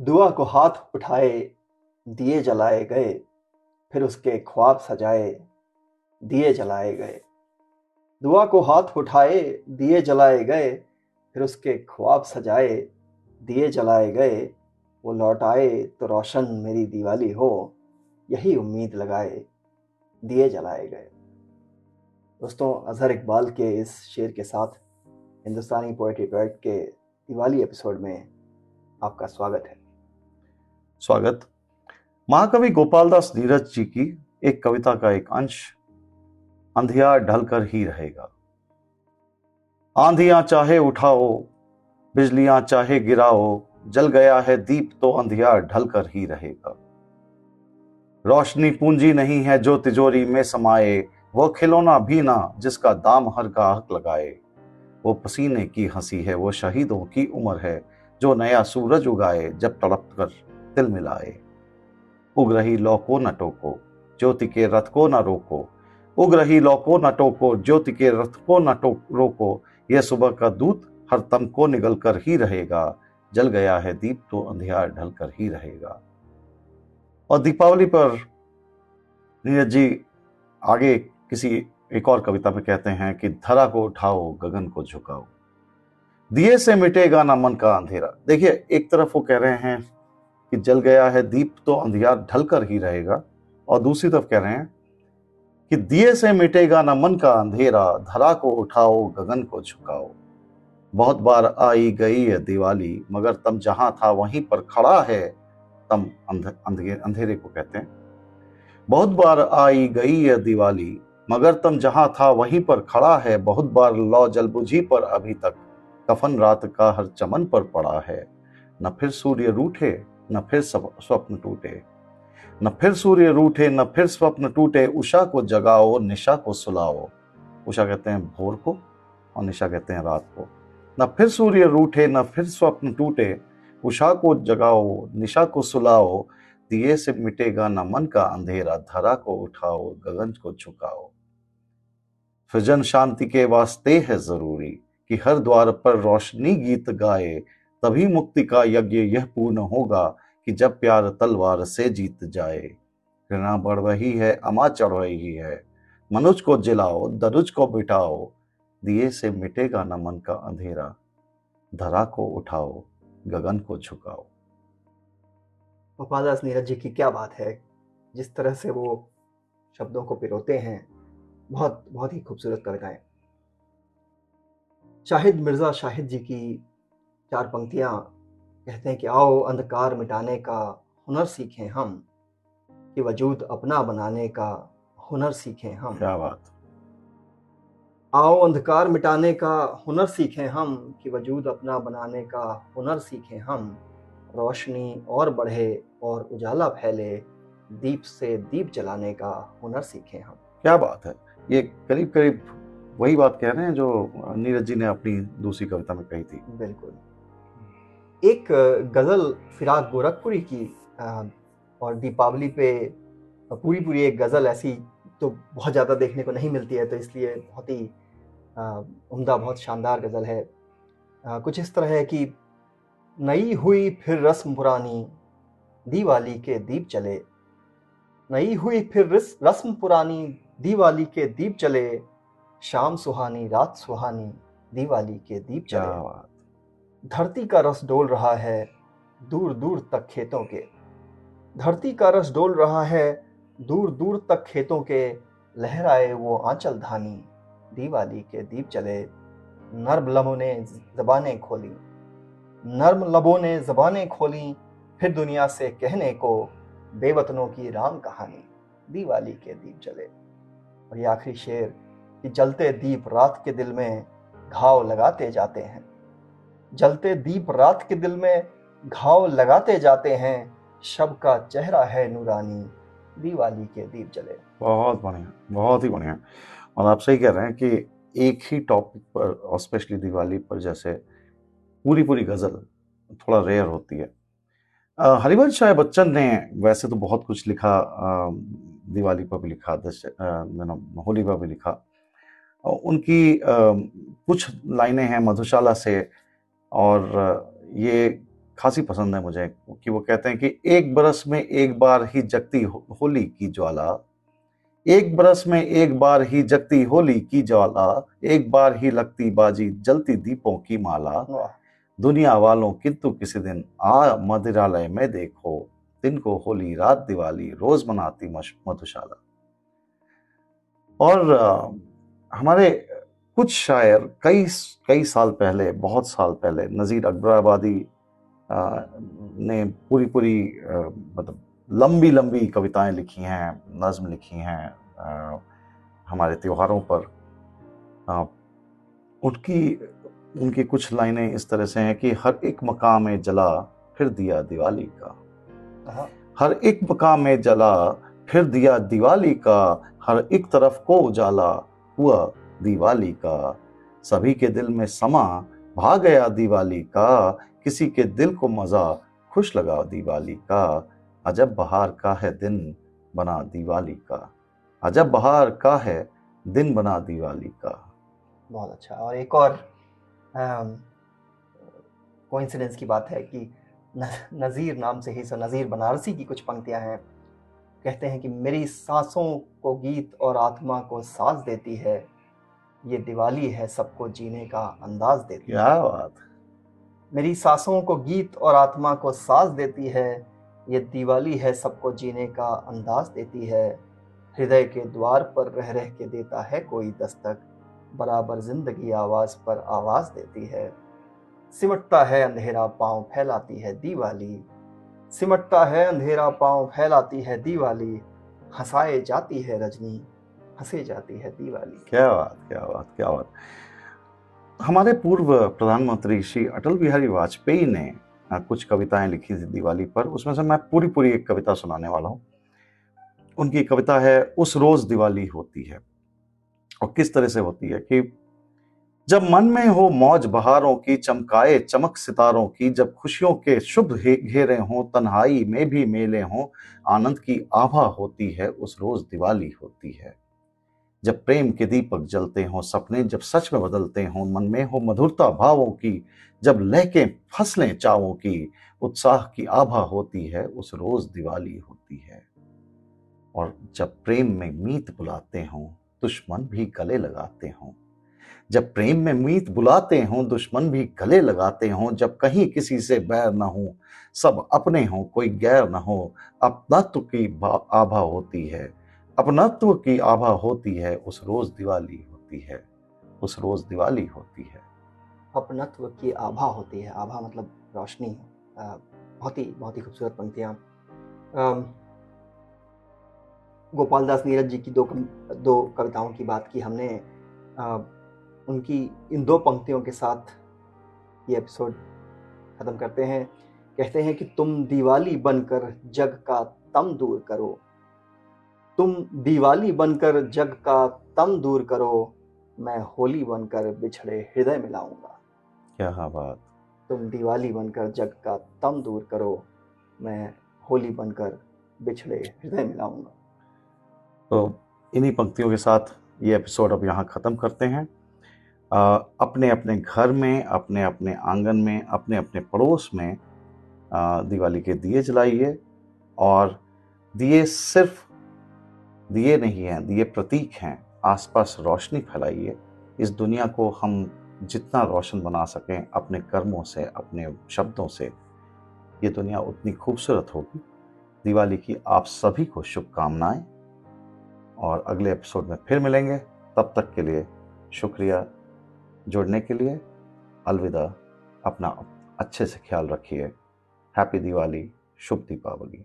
दुआ को हाथ उठाए, दिए जलाए गए, फिर उसके ख्वाब सजाए, दिए जलाए गए। दुआ को हाथ उठाए, दिए जलाए गए, फिर उसके ख्वाब सजाए, दिए जलाए गए। वो लौट आए तो रोशन मेरी दिवाली हो, यही उम्मीद लगाए, दिए जलाए गए। दोस्तों, अजहर इकबाल के इस शेर के साथ हिंदुस्तानी पोइट्री प्रोजेक्ट के दिवाली एपिसोड में आपका स्वागत है। स्वागत। महाकवि गोपालदास नीरज जी की एक कविता का एक अंश अंधिया ढलकर ही रहेगा। आंधियाँ चाहे उठाओ, बिजलियाँ चाहे गिराओ, जल गया है दीप तो अंधियार ढलकर ही रहेगा। रोशनी पूंजी नहीं है जो तिजोरी में समाए वो खिलौना भी ना जिसका दाम हर गाहक लगाए। वो पसीने की हँसी है, वो शहीदों की उम्र है, जो नया सूरज उगाए जब तड़प कर तिल मिलाए। उग रही लौ को न टोको, ज्योति के रथ को न रोको। उग रही लौ को न टोको, ज्योति के रथ को न रोको। यह सुबह का दूत हर तम को निगल कर ही रहेगा। जल गया है दीप तो अंधियार ढल कर ही रहेगा। और दीपावली पर नीरज जी आगे किसी एक और कविता में कहते हैं कि, धरा को उठाओ, गगन को झुकाओ। दिए से मिटेगा ना मन का अंधेरा। देखिए, एक तरफ़ वो कह रहे हैं कि जल गया है दीप तो अंधियार ढल कर ही रहेगा। और दूसरी तरफ़ कह रहे हैं कि दिए से मिटेगा ना मन का अंधेरा धरा को उठाओ गगन को झुकाओ। बहुत बार आई गई है दिवाली मगर तम जहाँ था वहीं पर खड़ा है तम अंधे, अंधेरे को कहते हैं। बहुत बार आई गई है दिवाली मगर तम जहाँ था वहीं पर खड़ा है। बहुत बार लौ जलबुझी पर अभी तक कफन रात का हर चमन पर पड़ा है। न फिर सूर्य रूठे न फिर स्वप्न टूटे। न फिर सूर्य रूठे, न फिर स्वप्न टूटे। उषा को जगाओ, निशा को सुलाओ। उषा कहते हैं भोर को और निशा कहते हैं रात को। न फिर सूर्य रूठे, न फिर स्वप्न टूटे। उषा को जगाओ, निशा को सुलाओ। दिए से मिटेगा न मन का अंधेरा। धरा को उठाओ, गगन को झुकाओ। सृजन शांति के वास्ते है ज़रूरी कि हर द्वार पर रोशनी गीत गाए। तभी मुक्ति का यज्ञ यह पूर्ण होगा कि जब प्यार तलवार से जीत जाए। घृणा बढ़ रही है, अमा चढ़ रही है। मनुज को जिलाओ दरुज को बिठाओ, दिए से मिटेगा न मन का अंधेरा। धरा को उठाओ, गगन को झुकाओ। गोपालदास नीरज जी की क्या बात है? जिस तरह से वो शब्दों को पिरोते हैं, बहुत बहुत ही खूबसूरत कविताएँ। शाहिद मिर्ज़ा शाहिद जी की चार पंक्तियाँ कहते हैं कि आओ अंधकार मिटाने का हुनर सीखें हम कि वजूद अपना बनाने का हुनर सीखें हम। क्या बात। आओ अंधकार मिटाने का हुनर सीखें हम कि वजूद अपना बनाने का हुनर सीखें हम। रोशनी और बढ़े और उजाला फैले दीप से दीप जलाने का हुनर सीखें हम। क्या बात है। ये करीब करीब वही बात कह रहे हैं जो नीरज जी ने अपनी दूसरी कविता में कही थी। बिल्कुल। एक गज़ल फिराक गोरखपुरी की और दीपावली पे पूरी पूरी एक गज़ल ऐसी तो बहुत ज़्यादा देखने को नहीं मिलती है तो इसलिए बहुत ही उम्दा, बहुत शानदार गज़ल है। कुछ इस तरह है कि नई हुई फिर रस्म पुरानी, दीवाली के दीप चले। नई हुई फिर रस्म पुरानी, दीवाली के दीप चले। शाम सुहानी, रात सुहानी, दीवाली के दीप चले। धरती का रस डोल रहा है दूर दूर तक खेतों के। धरती का रस डोल रहा है दूर दूर तक खेतों के। लहराए वो आंचल धानी, दीवाली के दीप चले नर्म लबों ने जबानें खोली, नर्म लबों ने जबानें खोली, फिर दुनिया से कहने को बेवतनों की राम कहानी, दीवाली के दीप चले और ये आखिरी शेर कि जलते दीप रात के दिल में घाव लगाते जाते हैं। जलते दीप रात के दिल में घाव लगाते जाते हैं। शब का चेहरा है नूरानी। दिवाली के दीप जले। बहुत बढ़िया, बहुत ही बढ़िया। और आप सही कह रहे हैं कि एक ही टॉपिक पर स्पेशली दिवाली पर जैसे पूरी पूरी गज़ल थोड़ा रेयर होती है। हरिवंश शाह बच्चन ने वैसे तो बहुत कुछ लिखा दिवाली पर भी लिखा दश होली पर भी लिखा। उनकी कुछ लाइनें हैं मधुशाला से और ये खासी पसंद है मुझे कि वो कहते हैं कि एक बरस में एक बार ही जगती होली की ज्वाला। एक बरस में एक बार ही जगती होली की ज्वाला। एक बार ही लगती बाजी जलती दीपों की माला। दुनिया वालों किंतु किसी दिन आ मदिरालय में देखो। दिन को होली रात दिवाली रोज मनाती मधुशाला। और हमारे कुछ शायर कई कई साल पहले बहुत साल पहले नज़ीर अकबराबादी ने पूरी पूरी मतलब लंबी लंबी कविताएँ लिखी हैं नज्म लिखी हैं हमारे त्योहारों पर। आ, उनकी उनकी कुछ लाइनें इस तरह से हैं कि हर एक मकाम में जला फिर दिया दिवाली का। हर एक मकाम में जला फिर दिया दिवाली का हर एक तरफ़ को उजाला हुआ दिवाली का। सभी के दिल में समा भा गया दिवाली का। किसी के दिल को मज़ा खुश लगा दिवाली का। अजब बहार का है दिन बना दिवाली का। अजब बहार का है दिन बना दिवाली का। बहुत अच्छा। और एक और कोइंसिडेंस की बात है कि नज़ीर नाम से ही, सो नज़ीर बनारसी की कुछ पंक्तियाँ हैं। कहते हैं कि मेरी सांसों को गीत और आत्मा को साज देती है। ये दिवाली है सबको जीने का अंदाज देती क्या बात मेरी सांसों को गीत और आत्मा को साज देती है। ये दिवाली है सबको जीने का अंदाज देती है। हृदय के द्वार पर रह रह के देता है कोई दस्तक। बराबर ज़िंदगी आवाज़ पर आवाज़ देती है। सिमटता है अंधेरा पाँव फैलाती है दिवाली। सिमटता है अंधेरा पाँव फैलाती है दिवाली। हंसाए जाती है रजनी। हंसे जाती है दीवाली क्या बात क्या बात क्या बात। हमारे पूर्व प्रधानमंत्री श्री अटल बिहारी वाजपेयी ने कुछ कविताएँ लिखी थी दिवाली पर। उसमें से मैं पूरी पूरी एक कविता सुनाने वाला हूँ। उनकी कविता है, उस रोज दिवाली होती है। और किस तरह से होती है कि जब मन में हो मौज बहारों की, चमकाए चमक सितारों की, जब खुशियों के शुभ घेरे हों, तन्हाई में भी मेले हों, आनंद की आभा होती है, उस रोज दिवाली होती है। जब प्रेम के दीपक जलते हों, सपने जब सच में बदलते हों, मन में हो मधुरता भावों की, जब लहके फ़सलें चावों की, उत्साह की आभा होती है, उस रोज दिवाली होती है। और जब प्रेम में मीत बुलाते हों, दुश्मन भी गले लगाते हों। जब प्रेम में मीत बुलाते हों, दुश्मन भी गले लगाते हों, जब कहीं किसी से बैर न हो, सब अपने हों, कोई गैर न हो अपनत्व की आभा होती है। अपनत्व की आभा होती है उस रोज दिवाली होती है उस रोज दिवाली होती है। अपनत्व की आभा होती है आभा मतलब रोशनी बहुत ही बहुत ही खूबसूरत पंक्तियाँ। गोपाल दास नीरज जी की दो दो कविताओं की बात की हमने आ, उनकी इन दो पंक्तियों के साथ ये एपिसोड ख़त्म करते हैं। कहते हैं कि तुम दिवाली बनकर जग का तम दूर करो तुम दिवाली बनकर जग का तम दूर करो मैं होली बनकर बिछड़े हृदय मिलाऊँगा क्या बात। तुम दिवाली बनकर जग का तम दूर करो मैं होली बनकर बिछड़े हृदय मिलाऊँगा तो इन्हीं पंक्तियों के साथ ये एपिसोड अब यहाँ ख़त्म करते हैं। आ, अपने अपने घर में अपने अपने आँगन में अपने अपने पड़ोस में आ, दिवाली के दिए जलाइए और दिए सिर्फ़ दिए नहीं हैं, दिए प्रतीक हैं, आसपास रोशनी फैलाइए। इस दुनिया को हम जितना रोशन बना सकें अपने कर्मों से, अपने शब्दों से, ये दुनिया उतनी खूबसूरत होगी। दिवाली की आप सभी को शुभकामनाएँ और अगले एपिसोड में फिर मिलेंगे। तब तक के लिए शुक्रिया जुड़ने के लिए। अलविदा। अपना अच्छे से ख्याल रखिए। हैप्पी दिवाली। शुभ दीपावली।